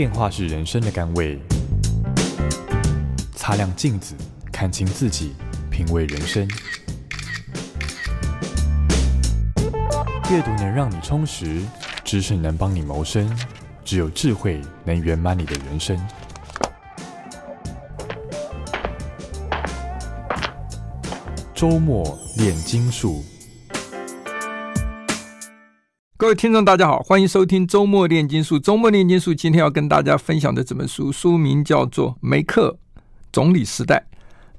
变化是人生的甘味。擦亮镜子，看清自己，品味人生。阅读能让你充实，知识能帮你谋生，只有智慧能圆满你的人生。周末练金术。各位听众，大家好，欢迎收听周末炼金术。周末炼金术，今天要跟大家分享的这本书，书名叫做《梅克总理时代》，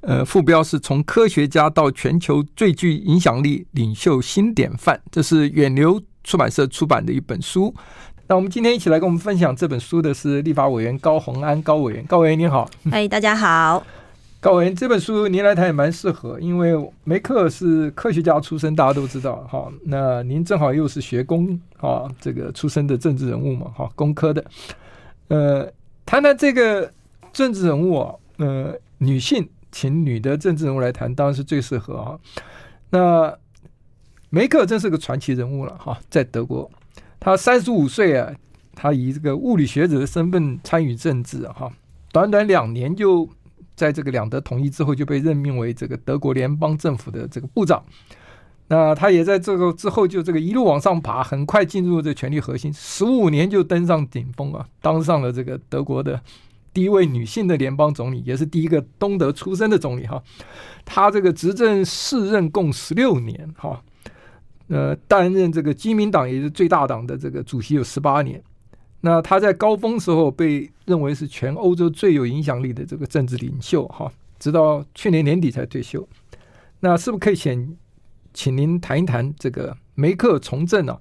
呃，副标是从科学家到全球最具影响力领袖新典范。这是远流出版社出版的一本书。那我们今天一起来跟我们分享这本书的是立法委员高虹安高委员，高委员您好，哎，大家好。高文，这本书您来谈也蛮适合，因为梅克是科学家出身，大家都知道哈。那您正好又是学工啊，这个出身的政治人物嘛，哈，工科的。呃，谈谈这个政治人物啊，呃，女性，请女的政治人物来谈，当然是最适合啊。那梅克真是个传奇人物了哈，在德国，他三十五岁啊，他以这个物理学者的身份参与政治哈，短短两年就。在这个两德统一之后，就被任命为这个德国联邦政府的这个部长。那他也在这个之后，就这个一路往上爬，很快进入这权力核心，十五年就登上顶峰啊，当上了这个德国的第一位女性的联邦总理，也是第一个东德出身的总理哈。他这个执政四任共十六年哈，呃，担任这个基民党也是最大党的这个主席有十八年。那他在高峰时候被认为是全欧洲最有影响力的这个政治领袖哈，直到去年年底才退休。那是不是可以请请您谈一谈这个梅克从政啊？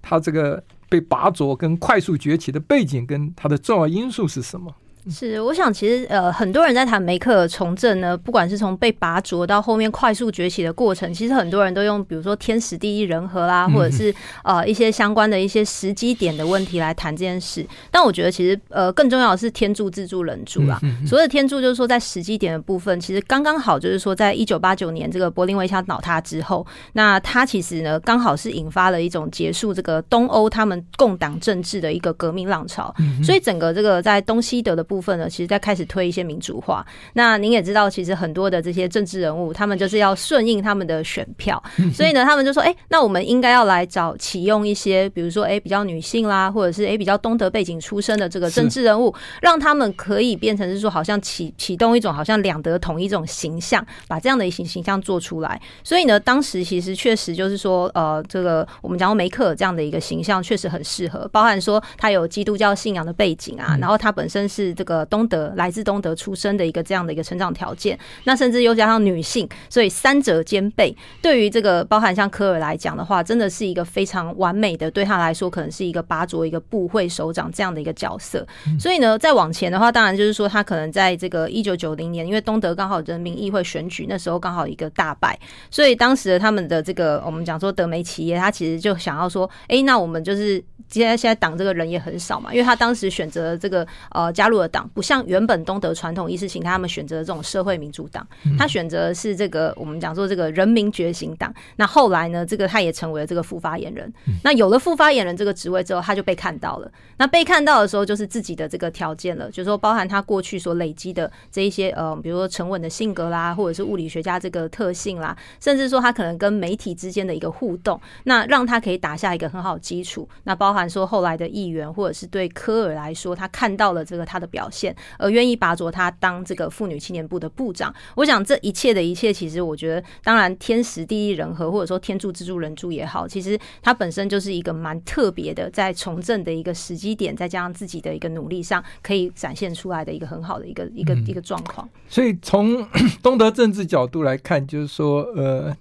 他这个被拔擢跟快速崛起的背景跟他的重要因素是什么？是，我想其实呃，很多人在谈梅克尔从政呢，不管是从被拔擢到后面快速崛起的过程，其实很多人都用比如说天时地利人和啦，或者是呃一些相关的一些时机点的问题来谈这件事。但我觉得其实呃更重要的是天助自助人助啦。所谓的天助就是说在时机点的部分，其实刚刚好就是说在一九八九年这个柏林围墙倒塌之后，那它其实呢刚好是引发了一种结束这个东欧他们共党政治的一个革命浪潮，所以整个这个在东西德的。部分呢，其实在开始推一些民主化。那您也知道，其实很多的这些政治人物，他们就是要顺应他们的选票，所以呢，他们就说：“哎，那我们应该要来找启用一些，比如说，哎，比较女性啦，或者是哎比较东德背景出身的这个政治人物，让他们可以变成是说，好像启启动一种好像两德统一这种形象，把这样的一形形象做出来。所以呢，当时其实确实就是说，呃，这个我们讲到梅克这样的一个形象，确实很适合，包含说他有基督教信仰的背景啊，然后他本身是。这个东德来自东德出生的一个这样的一个成长条件，那甚至又加上女性，所以三者兼备，对于这个包含像科尔来讲的话，真的是一个非常完美的，对他来说可能是一个拔擢一个部会首长这样的一个角色。所以呢，再往前的话，当然就是说他可能在这个一九九零年，因为东德刚好人民议会选举那时候刚好一个大败，所以当时的他们的这个我们讲说德媒企业，他其实就想要说，哎，那我们就是现在现在党这个人也很少嘛，因为他当时选择这个呃加入了党。不像原本东德传统意识形态，他们选择这种社会民主党，他选择的是这个我们讲说这个人民觉醒党。那后来呢，这个他也成为了这个副发言人。那有了副发言人这个职位之后，他就被看到了。那被看到的时候，就是自己的这个条件了，就是说包含他过去所累积的这一些呃，比如说沉稳的性格啦，或者是物理学家这个特性啦，甚至说他可能跟媒体之间的一个互动，那让他可以打下一个很好的基础。那包含说后来的议员，或者是对科尔来说，他看到了这个他的表现，而愿意拔擢他当这个妇女青年部的部长，我想这一切的一切，其实我觉得，当然天时地利人和，或者说天助自助人助也好，其实他本身就是一个蛮特别的，在从政的一个时机点，再加上自己的一个努力上，可以展现出来的一个很好的一个一个一个状况。所以从 东德政治角度来看，就是说，呃，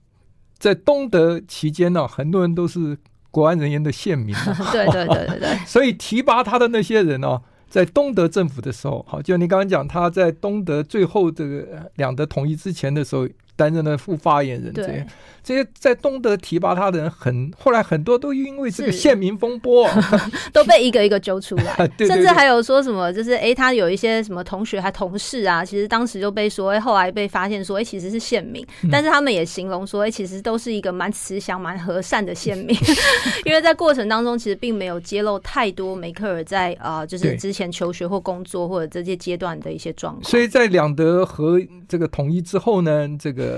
在东德期间呢，很多人都是国安人员的线民，对对对对对，所以提拔他的那些人哦。在东德政府的时候，好，就你刚刚讲，他在东德最后这个两德统一之前的时候，担任了副发言人这样。这些在东德提拔他的人很，后来很多都因为这个县民风波，都被一个一个揪出来，对对对，甚至还有说什么，就是哎，他有一些什么同学还同事啊，其实当时就被说，哎，后来被发现说，哎，其实是县民，嗯，但是他们也形容说，哎，其实都是一个蛮慈祥、蛮和善的县民，因为在过程当中其实并没有揭露太多梅克尔在啊，呃，就是之前求学或工作或者这些阶段的一些状况。所以在两德和这个统一之后呢，这个。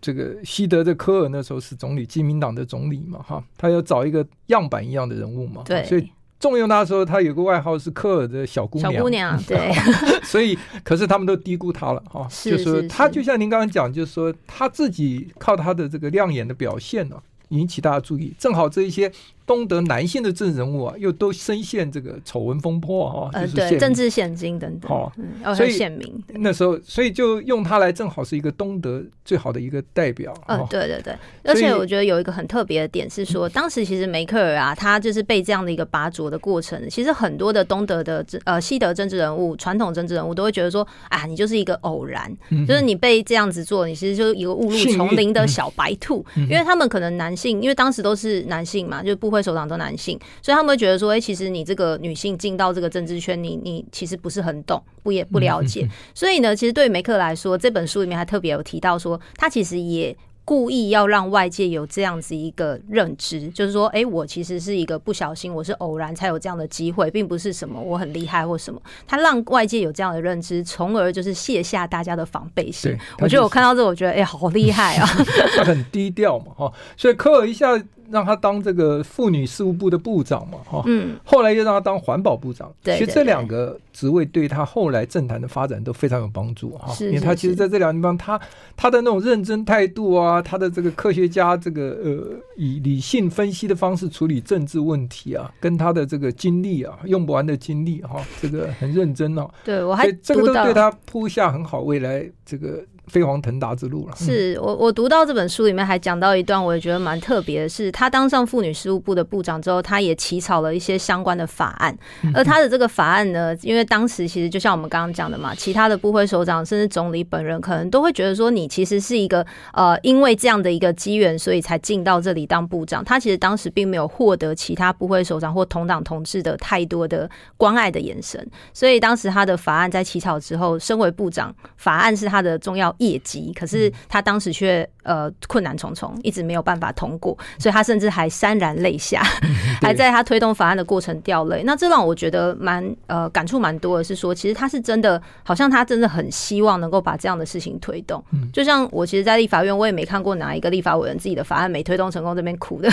这个西德的科尔那时候是总理，基民党的总理嘛，哈，他要找一个样板一样的人物嘛，对，所以重用他的时候，他有个外号是科尔的小姑娘，小姑娘，对，所以可是他们都低估他了，哈，就是说他就像您刚刚讲，就是说他自己靠他的这个亮眼的表现呢，引起大家注意，正好这一些。东德男性的政治人物啊，又都深陷这个丑闻风波啊，呃、就是对政治献金等等，哦，嗯、所以献名那时候，所以就用他来，正好是一个东德最好的一个代表。嗯、呃，对对对，而且我觉得有一个很特别的点是说，当时其实梅克尔啊，他就是被这样的一个拔擢的过程，其实很多的东德的呃西德政治人物、传统政治人物都会觉得说，啊，你就是一个偶然，嗯、就是你被这样子做，你其实就是一个误入丛林的小白兔，嗯、因为他们可能男性，因为当时都是男性嘛，就是部会首长都男性。所以他们会觉得说，哎、欸，其实你这个女性进到这个政治圈，你你其实不是很懂，不也不了解。所以呢，其实对于梅克来说，这本书里面还特别有提到说，他其实也。故意要让外界有这样子一个认知，就是说，哎、欸，我其实是一个不小心，我是偶然才有这样的机会，并不是什么我很厉害或什么。他让外界有这样的认知，从而就是卸下大家的防备心。我觉得我看到这，我觉得哎、欸，好厉害啊！他很低调嘛，哈，所以科尔一下让他当这个妇女事务部的部长嘛，哈，嗯，后来又让他当环保部长。对，其实这两个职位对他后来政坛的发展都非常有帮助哈，因为他其实在这两个地方，他他的那种认真态度啊。他的这个科学家，这个呃，以理性分析的方式处理政治问题啊，跟他的这个经历啊，用不完的经历哈，这个很认真哦。对，我还这个都对他铺下很好未来这个。飞黄腾达之路了。是我我读到这本书里面还讲到一段，我也觉得蛮特别的是，他当上妇女事务部的部长之后，他也起草了一些相关的法案。而他的这个法案呢，因为当时其实就像我们刚刚讲的嘛，其他的部会首长甚至总理本人可能都会觉得说，你其实是一个呃，因为这样的一个机缘，所以才进到这里当部长。他其实当时并没有获得其他部会首长或同党同志的太多的关爱的眼神，所以当时他的法案在起草之后，身为部长，法案是他的重要业绩，可是他当时却呃困难重重，一直没有办法通过，所以他甚至还潸然泪下，还在他推动法案的过程掉泪。那这让我觉得蛮呃感触蛮多的，是说其实他是真的，好像他真的很希望能够把这样的事情推动。嗯就像我其实，在立法院，我也没看过哪一个立法委员自己的法案没推动成功这边哭的，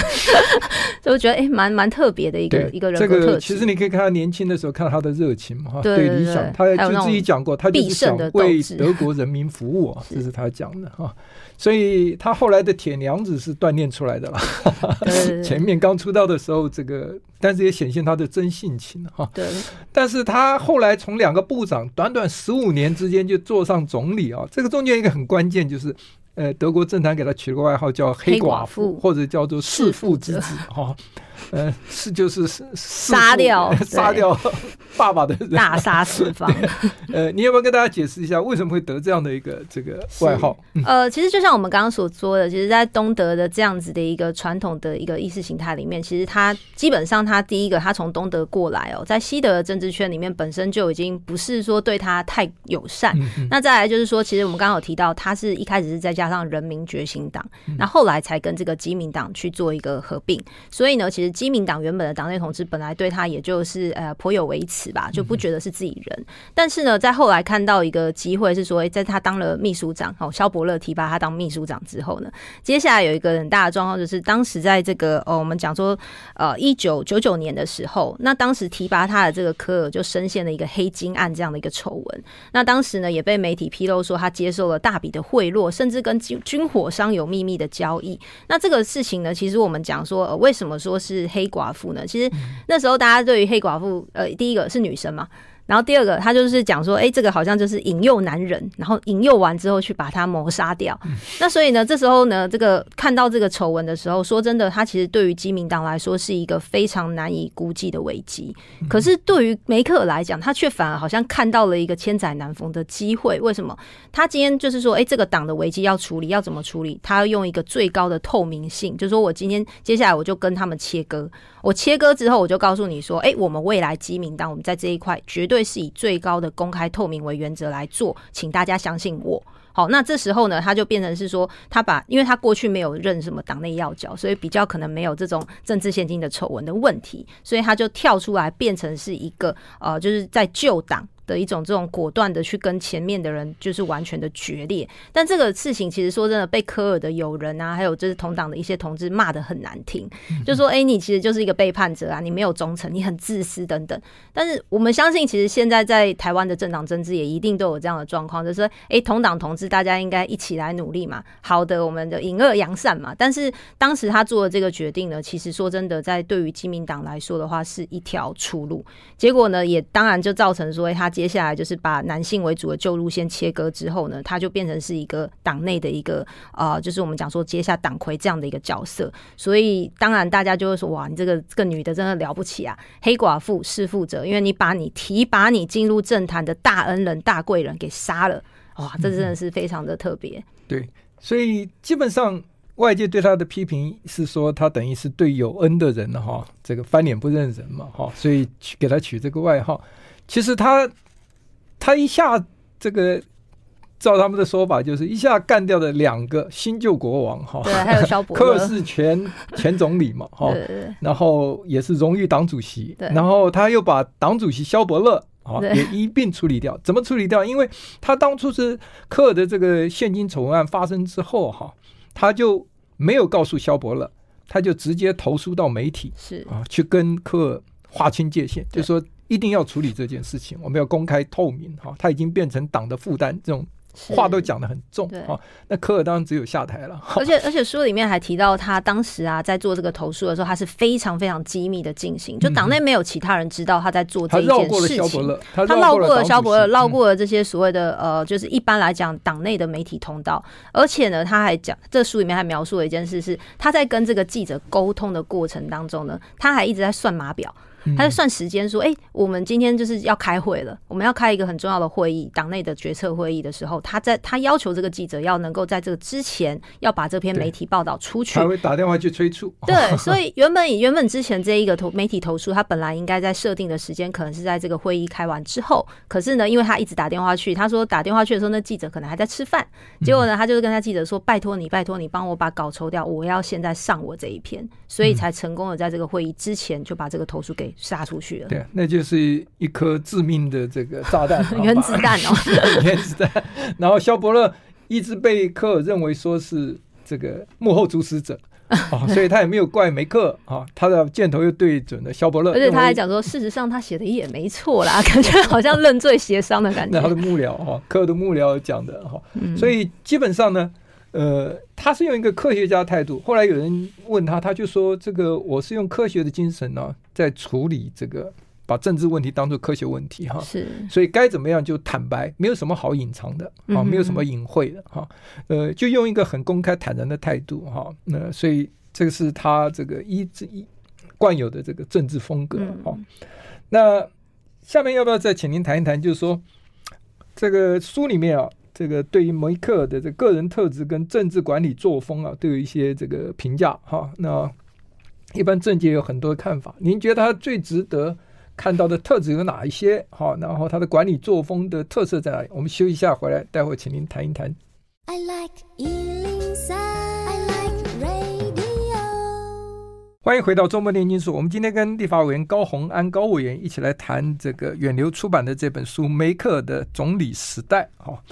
就觉得哎蛮蛮特别的一个一个人格特质。这个其实你可以看他年轻的时候，看到他的热情嘛，对理想，他就自己讲过，他就是想为德国人民服务啊，这是。他讲的哈，所以他后来的铁娘子是锻炼出来的了。前面刚出道的时候，这个但是也显现他的真性情哈。对，但是他后来从两个部长，短短十五年之间就做上总理啊。这个中间一个很关键就是，呃，德国政坛给他取了个外号叫黑寡妇，或者叫做弑父之子哈。呃，是就是杀掉 杀掉爸爸的人，大杀四方。呃，你要不要跟大家解释一下为什么会得这样的一个这个外号？呃，其实就像我们刚刚所说的，其实，在东德的这样子的一个传统的一个意识形态里面，其实他基本上他第一个，他从东德过来哦，在西德的政治圈里面本身就已经不是说对他太友善。嗯、那再来就是说，其实我们刚刚有提到，他是一开始是再加上人民觉醒党，那、嗯、后，后来才跟这个基民党去做一个合并。所以呢，其实。基民党原本的党内同志本来对他也就是呃颇有微词吧，就不觉得是自己人。嗯、但是呢，在后来看到一个机会是说，在他当了秘书长，哦，萧伯乐提拔他当秘书长之后呢，接下来有一个很大的状况就是，当时在这个哦，我们讲说呃一九九九年的时候，那当时提拔他的这个科尔就深陷了一个黑金案这样的一个丑闻。那当时呢也被媒体披露说他接受了大笔的贿赂，甚至跟军军火商有秘密的交易。那这个事情呢，其实我们讲说，呃，为什么说是黑寡妇呢？其实那时候大家对于黑寡妇，呃，第一个是女生嘛。然后第二个，他就是讲说，哎，这个好像就是引诱男人，然后引诱完之后去把他谋杀掉。嗯、那所以呢，这时候呢，这个看到这个丑闻的时候，说真的，他其实对于基民党来说是一个非常难以估计的危机。嗯、可是对于梅克尔来讲，他却反而好像看到了一个千载难逢的机会。为什么？他今天就是说，哎，这个党的危机要处理，要怎么处理？他要用一个最高的透明性，就是说我今天接下来我就跟他们切割。我切割之后，我就告诉你说，哎，我们未来基民党，我们在这一块绝对对是以最高的公开透明为原则来做，请大家相信我。好，那这时候呢，他就变成是说，他把，因为他过去没有任什么党内要角，所以比较可能没有这种政治现金的丑闻的问题，所以他就跳出来变成是一个呃，就是在旧党。的一种这种果断的去跟前面的人就是完全的决裂，但这个事情其实说真的被科尔的友人啊，还有就是同党的一些同志骂的很难听，就说哎、欸，你其实就是一个背叛者啊，你没有忠诚，你很自私等等。但是我们相信，其实现在在台湾的政党政治也一定都有这样的状况，就是说哎、欸，同党同志大家应该一起来努力嘛，好的，我们的隐恶扬善嘛。但是当时他做的这个决定呢，其实说真的，在对于基民党来说的话，是一条出路。结果呢，也当然就造成说他。接下来就是把男性为主的旧路线切割之后呢，他就变成是一个党内的一个呃，就是我们讲说接下党魁这样的一个角色。所以当然大家就会说哇，你这个这个女的真的了不起啊，黑寡妇弑父者，因为你把你提拔你进入政坛的大恩人、大贵人给杀了，哇，这真的是非常的特别。嗯。对，所以基本上外界对他的批评是说他等于是对有恩的人哈，这个翻脸不认人嘛哈，所以给他取这个外号。其实他。他一下这个，照他们的说法，就是一下干掉了两个新旧国王哈，对，还有萧伯。勒，柯是前前总理嘛哈，然后也是荣誉党主席，然后他又把党主席肖伯勒啊也一并处理掉。怎么处理掉？因为他当初是科尔的这个现金丑闻案发生之后哈，他就没有告诉肖伯勒，他就直接投诉到媒体，是。啊，去跟科尔划清界限，就说。一定要处理这件事情，我们要公开透明哈，他已经变成党的负担，这种话都讲得很重啊。那科尔当然只有下台了。而且而且书里面还提到，他当时啊在做这个投诉的时候，他是非常非常机密的进行，就党内没有其他人知道他在做这一件事情。他绕过了肖伯勒，绕过了这些所谓的呃，就是一般来讲党内的媒体通道。而且呢，他还讲，这书里面还描述了一件事，是他在跟这个记者沟通的过程当中呢，他还一直在算码表。他在算时间，说：“哎、欸，我们今天就是要开会了，我们要开一个很重要的会议，党内的决策会议的时候，他在他要求这个记者要能够在这个之前要把这篇媒体报道出去。他会打电话去催促。对，所以原本以原本之前这一个投媒体投诉，他本来应该在设定的时间可能是在这个会议开完之后，可是呢，因为他一直打电话去，他说打电话去的时候，那记者可能还在吃饭，结果呢，他就是跟他记者说：拜托你，拜托你帮我把稿抽掉，我要现在上我这一篇，所以才成功的在这个会议之前就把这个投诉给杀出去了。”对，那就是一颗致命的这个炸弹，原子弹哦，原子弹。然后萧伯勒一直被科尔认为说是这个幕后主使者 啊，所以他也没有怪梅克啊，他的箭头又对准了萧伯勒，而且他还讲说，事实上他写的也没错啦，感觉好像认罪协商的感觉。那他的幕僚哈，科尔的幕僚讲的哈，所以基本上呢。呃，他是用一个科学家态度。后来有人问他，他就说：“这个我是用科学的精神呢、啊，在处理这个，把政治问题当做科学问题哈。是，所以该怎么样就坦白，没有什么好隐藏的啊，没有什么隐晦的哈。呃，就用一个很公开坦然的态度哈。那所以这个是他这个一直一惯有的这个政治风格哈。那下面要不要再请您谈一谈？就是说这个书里面啊。这个对于梅克尔的这个人特质跟政治管理作风啊，都有一些这个评价哈。那一般政界有很多看法，您觉得他最值得看到的特质有哪一些？好，然后他的管理作风的特色在哪里？我们休息一下回来，待会儿请您谈一谈。I like 103, I like radio。欢迎回到周末炼金术。我们今天跟立法委员高虹安高委员一起来谈这个远流出版的这本书《梅克尔的总理时代》哈。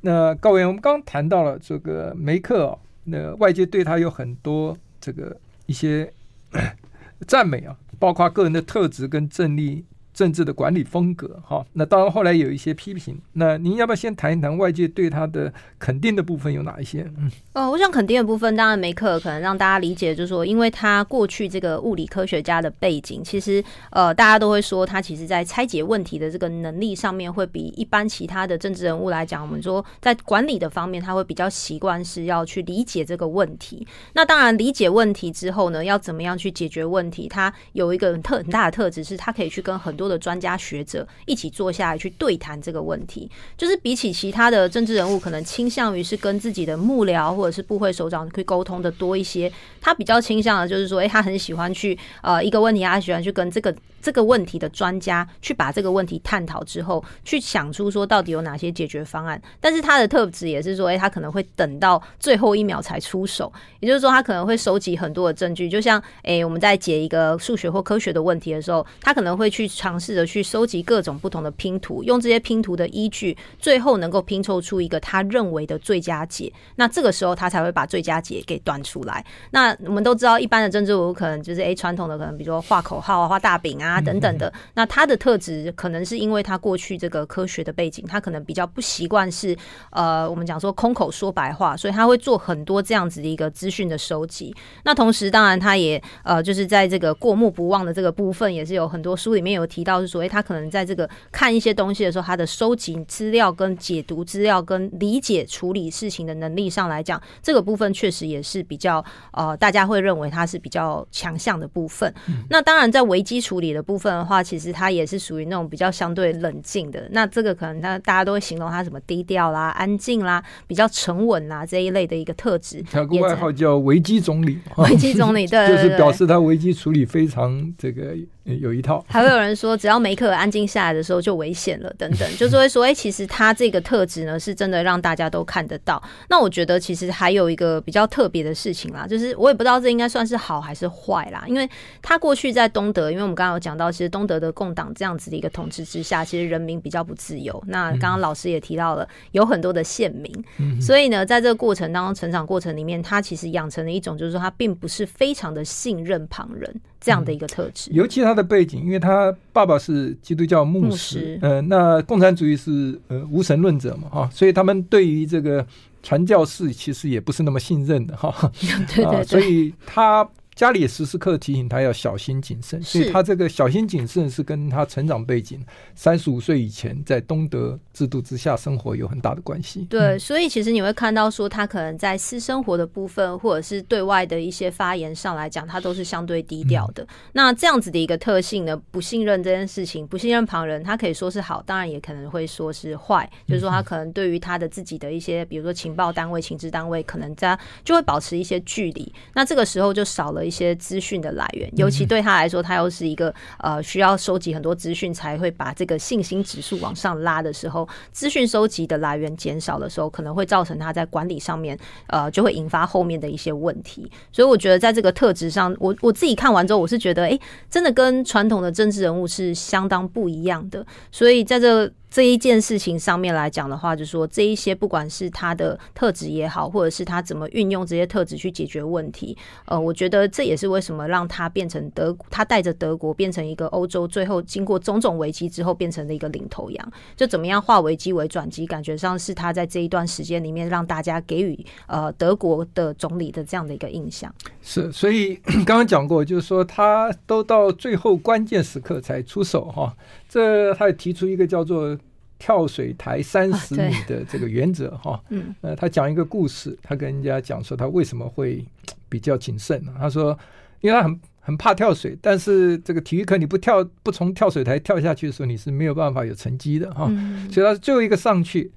那高原，我们刚谈到了这个梅克哦，那外界对他有很多这个一些 赞美啊，包括个人的特质跟政力政治的管理风格，哈，那当然后来有一些批评。那您要不要先谈一谈外界对他的肯定的部分有哪一些？嗯，哦，我想肯定的部分，当然梅克可能让大家理解，就是说，因为他过去这个物理科学家的背景，其实呃，大家都会说他其实在拆解问题的这个能力上面，会比一般其他的政治人物来讲，我们说在管理的方面，他会比较习惯是要去理解这个问题。那当然，理解问题之后呢，要怎么样去解决问题？他有一个很特很大的特质，是他可以去跟很多的专家学者一起坐下来去对谈这个问题，就是比起其他的政治人物，可能倾向于是跟自己的幕僚或者是部会首长去沟通的多一些。他比较倾向的就是说，诶，他很喜欢去呃一个问题，他喜欢去跟这个这个问题的专家去把这个问题探讨之后，去想出说到底有哪些解决方案。但是他的特质也是说，诶，他可能会等到最后一秒才出手，也就是说，他可能会收集很多的证据，就像诶我们在解一个数学或科学的问题的时候，他可能会去尝试着去。收集各种不同的拼图，用这些拼图的依据，最后能够拼凑出一个他认为的最佳解。那这个时候他才会把最佳解给端出来。那我们都知道，一般的政治人物可能就是诶，传统的可能比如说画口号啊、画大饼啊等等的。那他的特质可能是因为他过去这个科学的背景，他可能比较不习惯是呃，我们讲说空口说白话，所以他会做很多这样子的一个资讯的收集。那同时，当然他也呃，就是在这个过目不忘的这个部分，也是有很多书里面有提到是说。他可能在这个看一些东西的时候，他的收集资料、跟解读资料、跟理解处理事情的能力上来讲，这个部分确实也是比较呃，大家会认为他是比较强项的部分。嗯、那当然，在危机处理的部分的话，其实他也是属于那种比较相对冷静的。那这个可能他大家都会形容他什么低调啦、安静啦、比较沉稳啦这一类的一个特质。他有个外号叫“危机总理”，危机总理 对，就是表示他危机处理非常这个。有一套，还会有人说，只要梅克尔安静下来的时候就危险了，等等，就是会说，哎、欸，其实他这个特质呢，是真的让大家都看得到。那我觉得其实还有一个比较特别的事情啦，就是我也不知道这应该算是好还是坏啦，因为他过去在东德，因为我们刚刚有讲到，其实东德的共党这样子的一个统治之下，其实人民比较不自由。那刚刚老师也提到了，有很多的县民，所以呢，在这个过程当中，成长过程里面，他其实养成了一种，就是说他并不是非常的信任旁人。这样的一个特质，尤其他的背景，因为他爸爸是基督教牧师，嗯、呃，那共产主义是呃无神论者嘛，哈，所以他们对于这个传教士其实也不是那么信任的，哈，对对对，所以他。家里也时时刻提醒他要小心谨慎，所以他这个小心谨慎是跟他成长背景，三十五岁以前在东德制度之下生活有很大的关系。对，所以其实你会看到说，他可能在私生活的部分，或者是对外的一些发言上来讲，他都是相对低调的。那这样子的一个特性呢，不信任这件事情，不信任旁人，他可以说是好，当然也可能会说是坏。就是说，他可能对于他的自己的一些，比如说情报单位、情治单位，可能在就会保持一些距离。那这个时候就少了。一些资讯的来源，尤其对他来说，他又是一个呃需要收集很多资讯才会把这个信心指数往上拉的时候，资讯收集的来源减少的时候，可能会造成他在管理上面呃就会引发后面的一些问题。所以我觉得在这个特质上，我我自己看完之后，我是觉得哎、欸，真的跟传统的政治人物是相当不一样的。所以在这个。这一件事情上面来讲的话，就是说这一些不管是他的特质也好，或者是他怎么运用这些特质去解决问题，呃，我觉得这也是为什么让他变成德，他带着德国变成一个欧洲最后经过种种危机之后变成了一个领头羊。就怎么样化危机为转机，感觉上是他在这一段时间里面让大家给予呃德国的总理的这样的一个印象。是，所以刚刚讲过，就是说他都到最后关键时刻才出手哈。这他也提出一个叫做。跳水台三十米的这个原则哈，嗯，呃，他讲一个故事，他跟人家讲说他为什么会比较谨慎呢？他说，因为他很很怕跳水，但是这个体育课你不跳不从跳水台跳下去的时候，你是没有办法有成绩的哈，所以他是最后一个上去，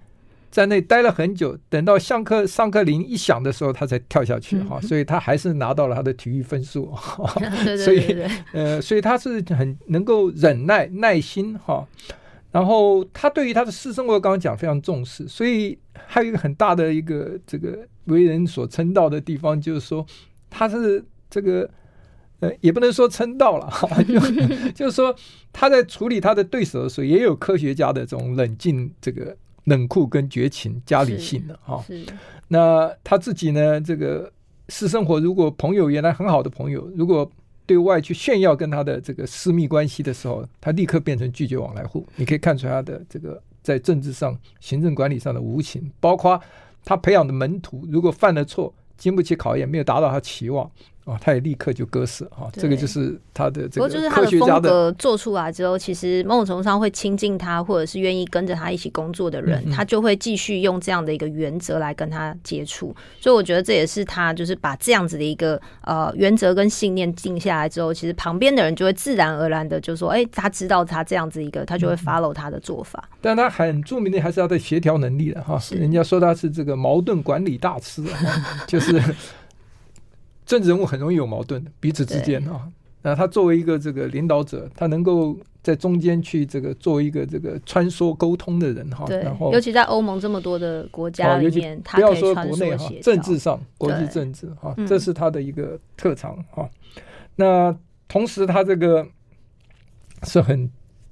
在那待了很久，等到上课上课铃一响的时候，他才跳下去哈，所以他还是拿到了他的体育分数，所以呃，所以他是很能够忍耐耐心哈。然后他对于他的私生活，刚刚讲非常重视，所以还有一个很大的一个这个为人所称道的地方，就是说他是这个呃，也不能说称道了哈，就 就是说他在处理他的对手的时候，也有科学家的这种冷静、这个冷酷跟绝情加理性的哈。那他自己呢，这个私生活如果朋友原来很好的朋友，如果对外去炫耀跟他的这个私密关系的时候，他立刻变成拒绝往来户。你可以看出他的这个在政治上、行政管理上的无情，包括他培养的门徒，如果犯了错，经不起考验，没有达到他期望。哦，他也立刻就割舍哈，这个就是他的这个科学家的做出来之后，其实某种程度上会亲近他，或者是愿意跟着他一起工作的人，嗯、他就会继续用这样的一个原则来跟他接触。所以我觉得这也是他就是把这样子的一个呃原则跟信念定下来之后，其实旁边的人就会自然而然的就说，哎、欸，他知道他这样子一个，他就会 follow 他的做法。嗯、但他很著名的还是他的协调能力的哈，人家说他是这个矛盾管理大师，就是。政治人物很容易有矛盾，彼此之间啊。那他作为一个这个领导者，他能够在中间去这个做一个这个穿梭沟通的人哈。对，然后尤其在欧盟这么多的国家里面，不要说国内哈，政治上国际政治哈，这是他的一个特长哈。那同时，他这个是很。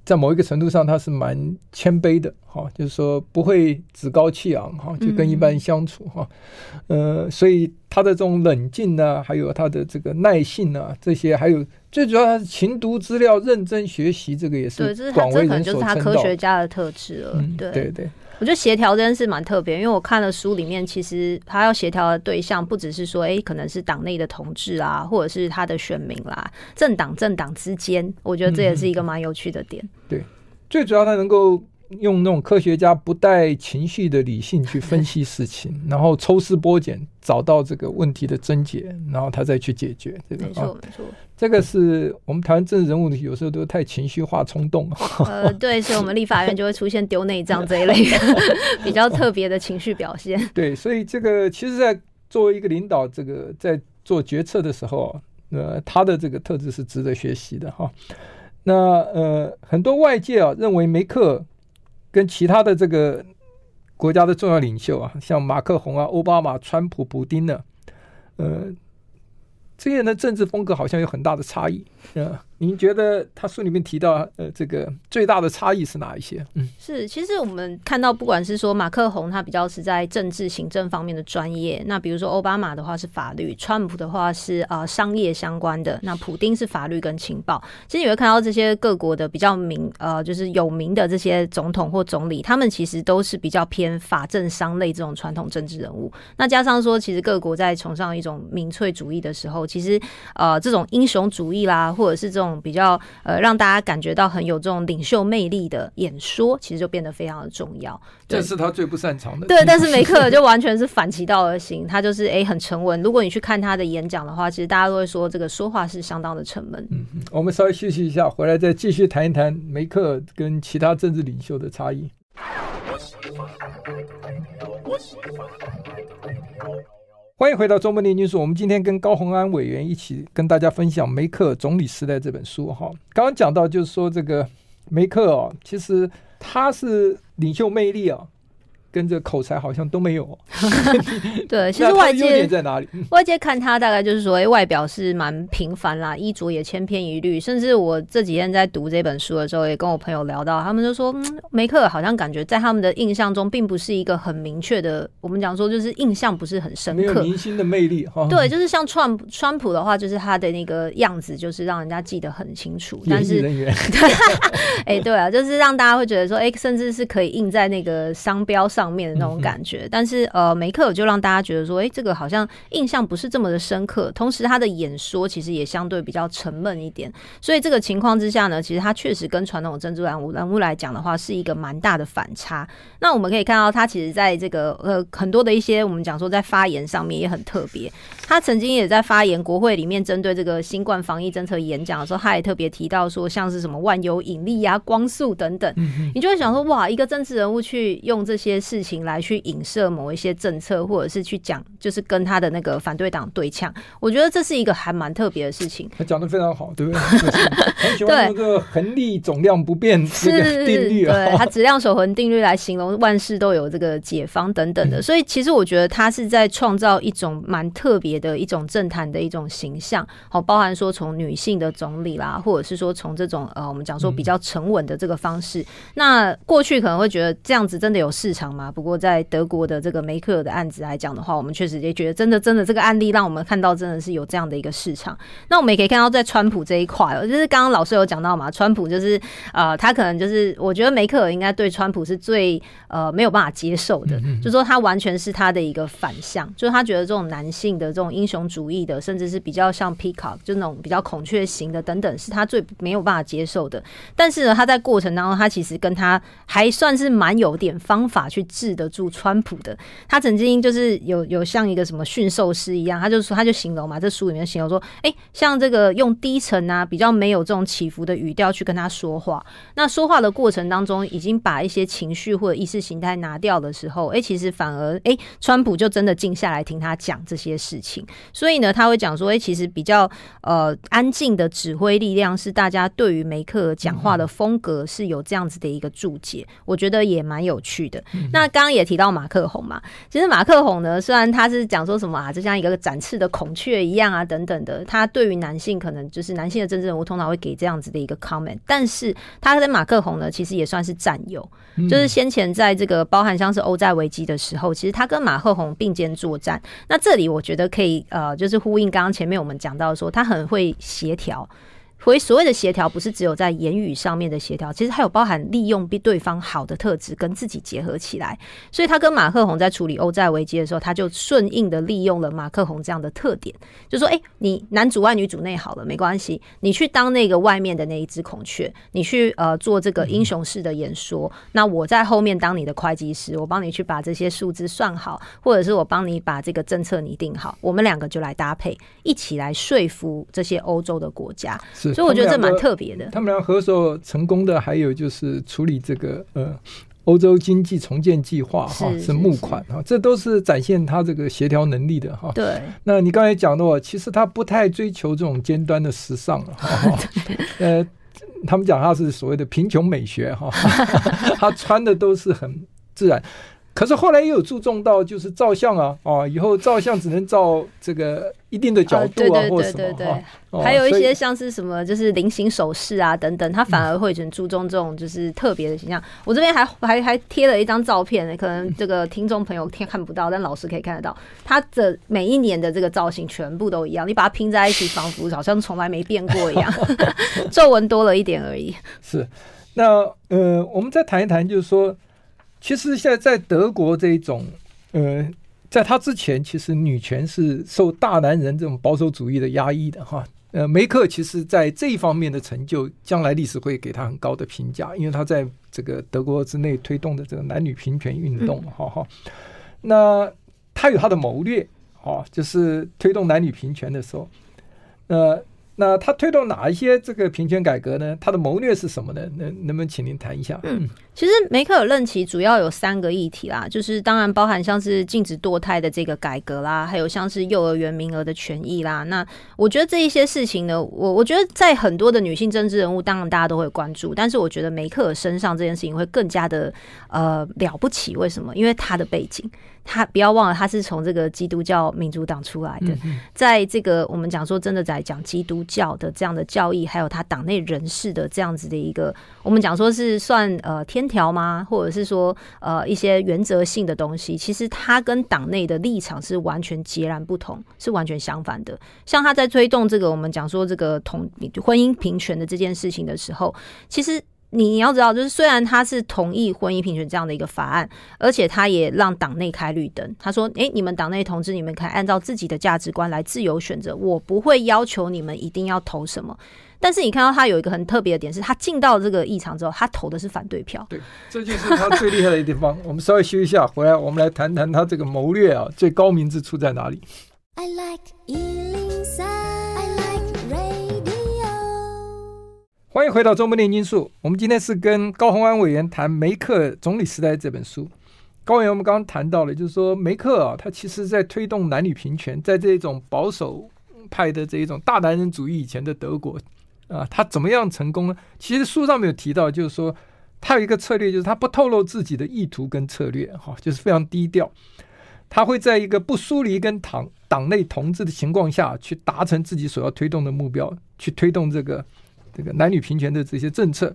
在某一个程度上，他是蛮谦卑的，哈，就是说不会趾高气昂，哈，就跟一般人相处，哈，呃，所以他的这种冷静呢，还有他的这个耐性啊，这些，还有最主要他是勤读资料、认真学习，这个也是广为人所称道。就是他科学家的特质了，嗯、对对对。我觉得协调这件事蛮特别，因为我看了书里面，其实他要协调的对象不只是说，哎、可能是党内的同志啊，或者是他的选民啦，政党政党之间，我觉得这也是一个蛮有趣的点。嗯、对，最主要他能够。用那种科学家不带情绪的理性去分析事情，然后抽丝剥茧，找到这个问题的症结，然后他再去解决。这个没错，没错。这个是我们台湾政治人物有时候都太情绪化、冲动。呃，对，所以我们立法院就会出现丢内脏这一类的 比较特别的情绪表现。对，所以这个其实，在作为一个领导，这个在做决策的时候，呃，他的这个特质是值得学习的哈。那呃，很多外界啊认为梅克。跟其他的这个国家的重要领袖啊，像马克宏啊、奥巴马、川普、普丁呢，呃。这些人的政治风格好像有很大的差异，嗯，您觉得他书里面提到，呃，这个最大的差异是哪一些？嗯，是，其实我们看到，不管是说马克宏他比较是在政治行政方面的专业，那比如说奥巴马的话是法律，川普的话是啊、呃、商业相关的，那普丁是法律跟情报。其实你会看到这些各国的比较名呃，就是有名的这些总统或总理，他们其实都是比较偏法政商类这种传统政治人物。那加上说，其实各国在崇尚一种民粹主义的时候，其实，呃，这种英雄主义啦，或者是这种比较呃，让大家感觉到很有这种领袖魅力的演说，其实就变得非常的重要。这是他最不擅长的。对，但是梅克尔就完全是反其道而行，他就是哎很沉稳。如果你去看他的演讲的话，其实大家都会说这个说话是相当的沉闷。嗯，我们稍微休息一下，回来再继续谈一谈梅克尔跟其他政治领袖的差异。欢迎回到周末念经书。我们今天跟高洪安委员一起跟大家分享《梅克总理时代》这本书。哈，刚刚讲到就是说这个梅克哦，其实他是领袖魅力啊。跟这口才好像都没有。对，其实外界在哪里？外界看他大概就是说，哎，外表是蛮平凡啦，衣着也千篇一律。甚至我这几天在读这本书的时候，也跟我朋友聊到，他们就说，嗯，梅克尔好像感觉在他们的印象中，并不是一个很明确的。我们讲说，就是印象不是很深刻，没有明星的魅力哈。对，就是像川普，川普的话，就是他的那个样子，就是让人家记得很清楚。但是，对，哎，对啊，就是让大家会觉得说，哎，甚至是可以印在那个商标上。上面的那种感觉，嗯、但是呃，梅克尔就让大家觉得说，哎、欸，这个好像印象不是这么的深刻。同时，他的演说其实也相对比较沉闷一点。所以这个情况之下呢，其实他确实跟传统的政治人物人物来讲的话，是一个蛮大的反差。那我们可以看到，他其实在这个呃很多的一些我们讲说在发言上面也很特别。他曾经也在发言国会里面针对这个新冠防疫政策演讲的时候，他也特别提到说，像是什么万有引力啊、光速等等，你就会想说，哇，一个政治人物去用这些。事情来去影射某一些政策，或者是去讲，就是跟他的那个反对党对呛。我觉得这是一个还蛮特别的事情。他讲的非常好，对不对？对，那个恒力总量不变这个定律啊，对，他质量守恒定律来形容万事都有这个解方等等的。所以其实我觉得他是在创造一种蛮特别的一种政坛的一种形象。好，包含说从女性的总理啦，或者是说从这种呃我们讲说比较沉稳的这个方式。那过去可能会觉得这样子真的有市场吗？嘛。不过在德国的这个梅克尔的案子来讲的话，我们确实也觉得真的真的这个案例让我们看到真的是有这样的一个市场。那我们也可以看到在川普这一块，就是刚刚老师有讲到嘛，川普就是呃，他可能就是我觉得梅克尔应该对川普是最呃没有办法接受的，就是说他完全是他的一个反向，就是他觉得这种男性的这种英雄主义的，甚至是比较像 Peacock 就那种比较孔雀型的等等，是他最没有办法接受的。但是呢，他在过程当中，他其实跟他还算是蛮有点方法去治得住川普的。他曾经就是有有像一个什么驯兽师一样，他就说他就形容嘛，这书里面形容说，哎、欸，像这个用低沉啊，比较没有这种起伏的语调去跟他说话。那说话的过程当中，已经把一些情绪或者意识形态拿掉的时候，哎、欸，其实反而哎、欸，川普就真的静下来听他讲这些事情。所以呢，他会讲说，哎、欸，其实比较呃安静的指挥力量是大家对于梅克尔讲话的风格是有这样子的一个注解，我觉得也蛮有趣的。那刚刚也提到马克宏嘛，其实马克宏呢，虽然他是讲说什么啊，就像一个展翅的孔雀一样啊，等等的，他对于男性可能就是男性的政治人物通常会给这样子的一个 comment，但是他跟马克宏呢，其实也算是战友，就是先前在这个包含像是欧债危机的时候，其实他跟马克宏并肩作战。那这里我觉得可以呃，就是呼应刚刚前面我们讲到说，他很会协调。所以所谓的协调，不是只有在言语上面的协调，其实还有包含利用比对方好的特质跟自己结合起来。所以他跟马克宏在处理欧债危机的时候，他就顺应的利用了马克宏这样的特点，就说：哎、欸，你男主外女主内好了，没关系，你去当那个外面的那一只孔雀，你去呃做这个英雄式的演说，那我在后面当你的会计师，我帮你去把这些数字算好，或者是我帮你把这个政策拟定好，我们两个就来搭配，一起来说服这些欧洲的国家。所以我觉得这蛮特别的。他们俩合作成功的，还有就是处理这个呃欧洲经济重建计划哈，是募款哈，这都是展现他这个协调能力的哈。对。那你刚才讲的哦，其实他不太追求这种尖端的时尚哈。呃，他们讲他是所谓的贫穷美学哈，他穿的都是很自然。可是后来又有注重到，就是照相啊，哦，以后照相只能照这个一定的角度啊，或什么，还有一些像是什么，就是菱形手势啊等等，他反而会很注重这种就是特别的形象。我这边还还还贴了一张照片，可能这个听众朋友听看不到，但老师可以看得到，他的每一年的这个造型全部都一样，你把它拼在一起，仿佛好像从来没变过一样，皱纹多了一点而已。是，那呃，我们再谈一谈，就是说。其实现在在德国这一种，呃，在他之前，其实女权是受大男人这种保守主义的压抑的哈。呃，梅克其实在这一方面的成就，将来历史会给他很高的评价，因为他在这个德国之内推动的这个男女平权运动，哈哈。那他有他的谋略，哦，就是推动男女平权的时候，呃。那他推动哪一些这个平权改革呢？他的谋略是什么呢？能能不能请您谈一下？嗯，其实梅克尔任期主要有三个议题啦，就是当然包含像是禁止堕胎的这个改革啦，还有像是幼儿园名额的权益啦。那我觉得这一些事情呢，我我觉得在很多的女性政治人物，当然大家都会关注，但是我觉得梅克尔身上这件事情会更加的呃了不起。为什么？因为他的背景。他不要忘了，他是从这个基督教民主党出来的，在这个我们讲说真的在讲基督教的这样的教义，还有他党内人士的这样子的一个，我们讲说是算呃天条吗？或者是说呃一些原则性的东西，其实他跟党内的立场是完全截然不同，是完全相反的。像他在推动这个我们讲说这个同婚姻平权的这件事情的时候，其实。你要知道，就是虽然他是同意婚姻平权这样的一个法案，而且他也让党内开绿灯。他说：“诶，你们党内同志，你们可以按照自己的价值观来自由选择，我不会要求你们一定要投什么。”但是你看到他有一个很特别的点，是他进到这个议场之后，他投的是反对票。对，这就是他最厉害的地方。我们稍微休息一下，回来我们来谈谈他这个谋略啊，最高明之处在哪里？I like 欢迎回到《中部炼金术》。我们今天是跟高虹安委员谈梅克总理时代这本书。高委员，我们刚刚谈到了，就是说梅克啊，他其实在推动男女平权，在这种保守派的这一种大男人主义以前的德国啊，他怎么样成功呢？其实书上面有提到，就是说他有一个策略，就是他不透露自己的意图跟策略，哈，就是非常低调。他会在一个不疏离跟党党内同志的情况下去达成自己所要推动的目标，去推动这个。这个男女平权的这些政策，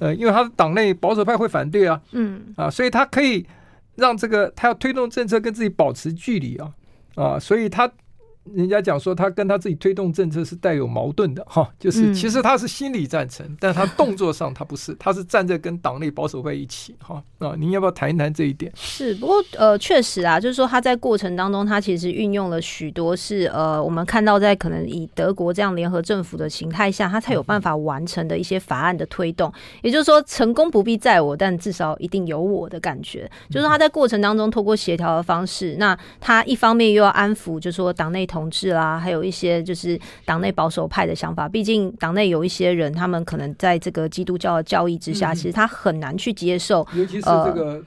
呃，因为他的党内保守派会反对啊，嗯啊，所以他可以让这个他要推动政策跟自己保持距离啊啊，所以他。人家讲说他跟他自己推动政策是带有矛盾的哈，就是其实他是心理赞成，嗯、但他动作上他不是，他是站在跟党内保守派一起哈啊，您要不要谈一谈这一点？是，不过呃，确实啊，就是说他在过程当中，他其实运用了许多是呃，我们看到在可能以德国这样联合政府的形态下，他才有办法完成的一些法案的推动。也就是说，成功不必在我，但至少一定有我的感觉。就是他在过程当中透过协调的方式，那他一方面又要安抚，就是说党内。同志啦，还有一些就是党内保守派的想法。毕竟党内有一些人，他们可能在这个基督教的教义之下，嗯、其实他很难去接受。尤其是这个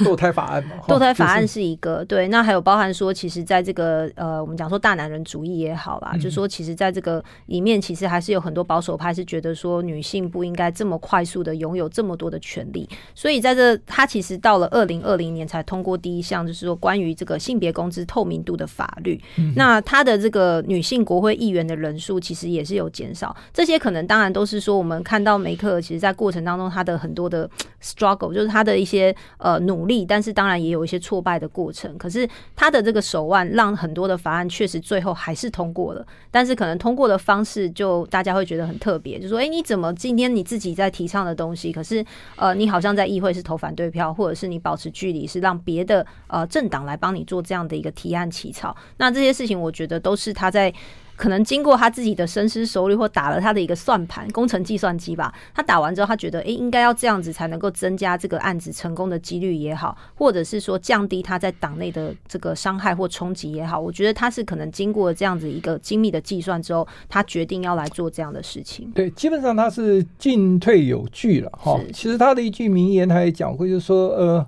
堕胎法案嘛，堕胎法案是一个对。那还有包含说，其实在这个呃，我们讲说大男人主义也好啦，嗯、就说其实在这个里面，其实还是有很多保守派是觉得说，女性不应该这么快速的拥有这么多的权利。所以在这，他其实到了二零二零年才通过第一项，就是说关于这个性别工资透明度的法律。嗯、那他的这个女性国会议员的人数其实也是有减少，这些可能当然都是说我们看到梅克其实在过程当中他的很多的 struggle，就是他的一些呃努力，但是当然也有一些挫败的过程。可是他的这个手腕让很多的法案确实最后还是通过了，但是可能通过的方式就大家会觉得很特别，就说哎、你怎么今天你自己在提倡的东西，可是呃你好像在议会是投反对票，或者是你保持距离，是让别的呃政党来帮你做这样的一个提案起草。那这些事情我觉都是。是他在可能经过他自己的深思熟虑，或打了他的一个算盘，工程计算机吧。他打完之后，他觉得，诶，应该要这样子才能够增加这个案子成功的几率也好，或者是说降低他在党内的这个伤害或冲击也好。我觉得他是可能经过这样子一个精密的计算之后，他决定要来做这样的事情。对，基本上他是进退有据了哈。其实他的一句名言，他也讲过，就是说，呃。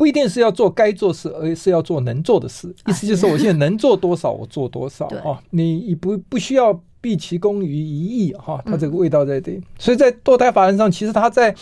不一定是要做该做事，而是要做能做的事。意思就是，我现在能做多少，我做多少 啊。你不不需要毕其功于一役哈，他这个味道在这里。所以在堕胎法案上，其实他在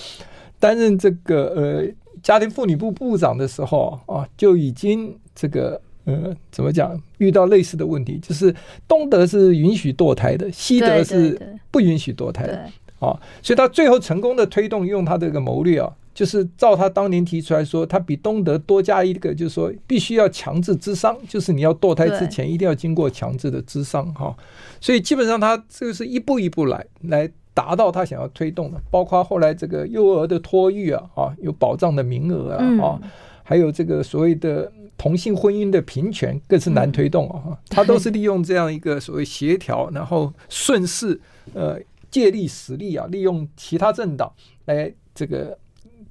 担任这个呃家庭妇女部部长的时候啊，就已经这个呃怎么讲，遇到类似的问题，就是东德是允许堕胎的，西德是不允许堕胎的啊。所以他最后成功的推动，用他这个谋略啊。就是照他当年提出来说，他比东德多加一个，就是说必须要强制咨商，就是你要堕胎之前一定要经过强制的咨商哈。所以基本上他这个是一步一步来来达到他想要推动的，包括后来这个幼儿的托育啊，啊有保障的名额啊，啊还有这个所谓的同性婚姻的平权更是难推动啊。他都是利用这样一个所谓协调，然后顺势呃借力使力啊，利用其他政党来这个。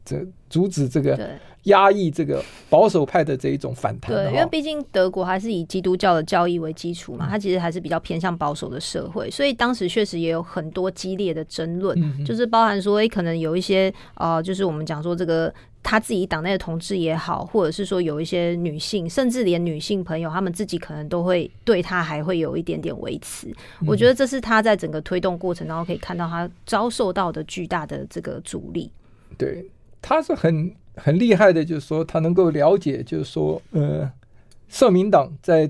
这阻止这个压抑这个保守派的这一种反弹。对，因为毕竟德国还是以基督教的教义为基础嘛，它其实还是比较偏向保守的社会，所以当时确实也有很多激烈的争论，就是包含说，诶，可能有一些呃，就是我们讲说这个他自己党内的同志也好，或者是说有一些女性，甚至连女性朋友，他们自己可能都会对他还会有一点点维持。我觉得这是他在整个推动过程当中可以看到他遭受到的巨大的这个阻力。对。他是很很厉害的，就是说他能够了解，就是说，呃，社民党在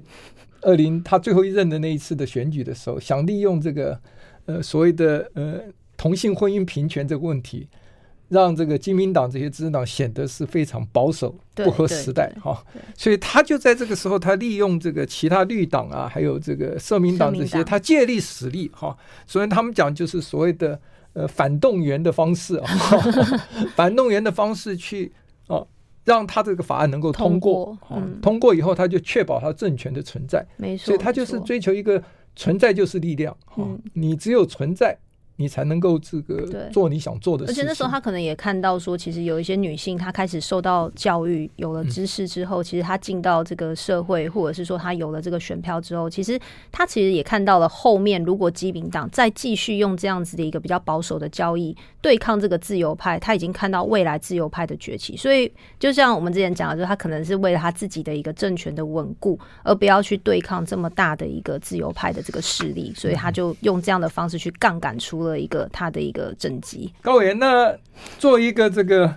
二零他最后一任的那一次的选举的时候，想利用这个呃所谓的呃同性婚姻平权这个问题，让这个金民党这些执政党显得是非常保守、不合时代哈。所以他就在这个时候，他利用这个其他绿党啊，还有这个社民党这些，他借力使力哈。所以他们讲就是所谓的。呃，反动员的方式啊，反动员的方式去哦，让他这个法案能够通过，通过，嗯，通过以后，他就确保他政权的存在，没错，所以他就是追求一个存在就是力量，嗯，你只有存在。你才能够这个做你想做的事情。而且那时候他可能也看到说，其实有一些女性，她开始受到教育，有了知识之后，其实她进到这个社会，或者是说她有了这个选票之后，其实她其实也看到了后面，如果基民党再继续用这样子的一个比较保守的交易对抗这个自由派，他已经看到未来自由派的崛起。所以就像我们之前讲的，就是他可能是为了他自己的一个政权的稳固，而不要去对抗这么大的一个自由派的这个势力，所以他就用这样的方式去杠杆出了一个他的一个政绩。高委员，那做一个这个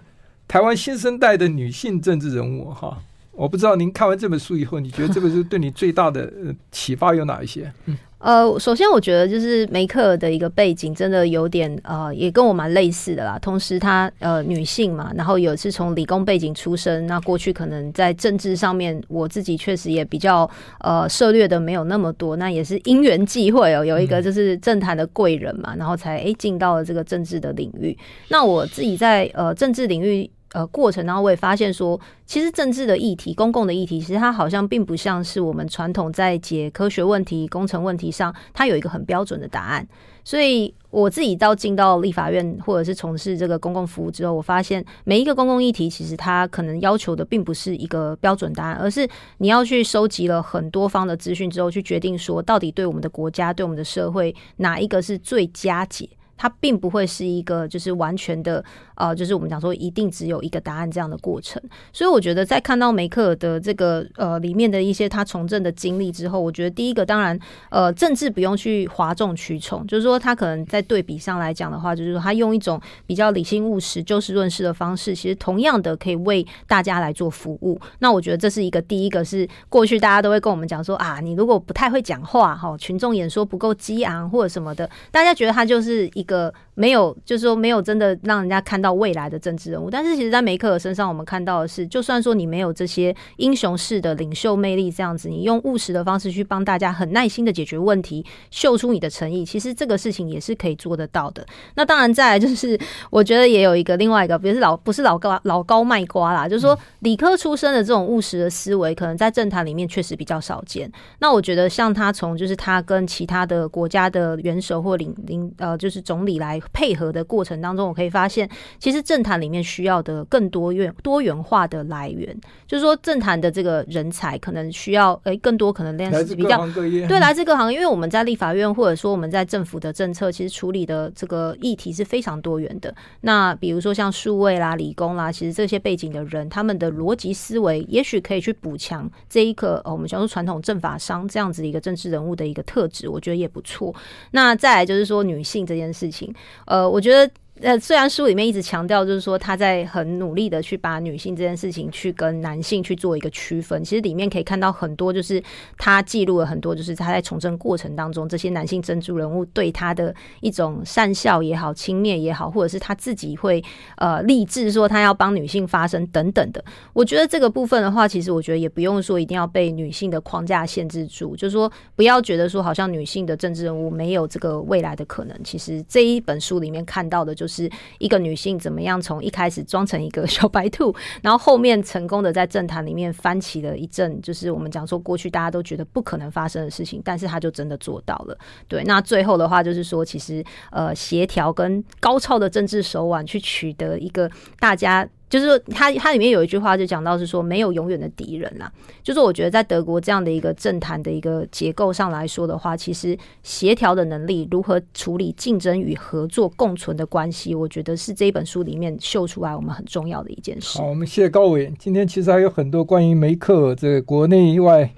台湾新生代的女性政治人物哈，我不知道您看完这本书以后，你觉得这本书对你最大的启发有哪一些？嗯。呃，首先我觉得就是梅克尔的一个背景真的有点呃，也跟我蛮类似的啦。同时她呃女性嘛，然后也是从理工背景出身，那过去可能在政治上面，我自己确实也比较呃涉略的没有那么多。那也是因缘际会哦，有一个就是政坛的贵人嘛，然后才诶进到了这个政治的领域。那我自己在呃政治领域。呃，过程当中我也发现说，其实政治的议题、公共的议题，其实它好像并不像是我们传统在解科学问题、工程问题上，它有一个很标准的答案。所以我自己到进到立法院，或者是从事这个公共服务之后，我发现每一个公共议题，其实它可能要求的并不是一个标准答案，而是你要去收集了很多方的资讯之后，去决定说，到底对我们的国家、对我们的社会，哪一个是最佳解。它并不会是一个就是完全的，呃，就是我们讲说一定只有一个答案这样的过程。所以我觉得在看到梅克尔的这个呃里面的一些他从政的经历之后，我觉得第一个当然呃政治不用去哗众取宠，就是说他可能在对比上来讲的话，就是说他用一种比较理性务实、就事论事的方式，其实同样的可以为大家来做服务。那我觉得这是一个第一个是过去大家都会跟我们讲说啊，你如果不太会讲话哈，群众演说不够激昂或者什么的，大家觉得他就是一。个没有，就是说没有真的让人家看到未来的政治人物。但是其实，在梅克尔身上，我们看到的是，就算说你没有这些英雄式的领袖魅力这样子，你用务实的方式去帮大家很耐心的解决问题，秀出你的诚意，其实这个事情也是可以做得到的。那当然，再来就是我觉得也有一个另外一个，不是老不是老高老高卖瓜啦，就是说理科出身的这种务实的思维，可能在政坛里面确实比较少见。那我觉得像他从就是他跟其他的国家的元首或领领呃就是总理来。配合的过程当中，我可以发现，其实政坛里面需要的更多元多元化的来源，就是说政坛的这个人才可能需要诶、欸、更多可能来自比较对来自各行，因为我们在立法院或者说我们在政府的政策，其实处理的这个议题是非常多元的。那比如说像数位啦、理工啦，其实这些背景的人，他们的逻辑思维也许可以去补强这一个我们叫做传统政法商这样子一个政治人物的一个特质，我觉得也不错。那再来就是说女性这件事情。呃，我觉得。呃，虽然书里面一直强调，就是说他在很努力的去把女性这件事情去跟男性去做一个区分。其实里面可以看到很多，就是他记录了很多，就是他在从政过程当中，这些男性政治人物对他的一种讪笑也好、轻蔑也好，或者是他自己会呃立志说他要帮女性发声等等的。我觉得这个部分的话，其实我觉得也不用说一定要被女性的框架限制住，就是说不要觉得说好像女性的政治人物没有这个未来的可能。其实这一本书里面看到的就是。是一个女性怎么样从一开始装成一个 小白兔，然后后面成功的在政坛里面翻起了一阵，就是我们讲说过去大家都觉得不可能发生的事情，但是她就真的做到了。对，那最后的话就是说，其实呃协调跟高超的政治手腕去取得一个大家。就是说，他他里面有一句话就讲到是说，没有永远的敌人啦。就是我觉得在德国这样的一个政坛的一个结构上来说的话，其实协调的能力，如何处理竞争与合作共存的关系，我觉得是这一本书里面秀出来我们很重要的一件事。好，我们谢谢高伟。今天其实还有很多关于梅克这个国内外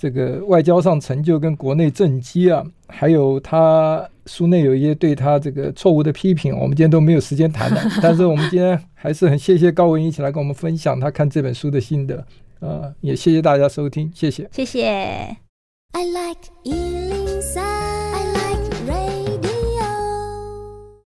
这个外交上成就跟国内政绩啊，还有他。书内有一些对他这个错误的批评，我们今天都没有时间谈了。但是我们今天还是很谢谢高文一起来跟我们分享他看这本书的心得，啊、呃，也谢谢大家收听，谢谢，谢谢。I like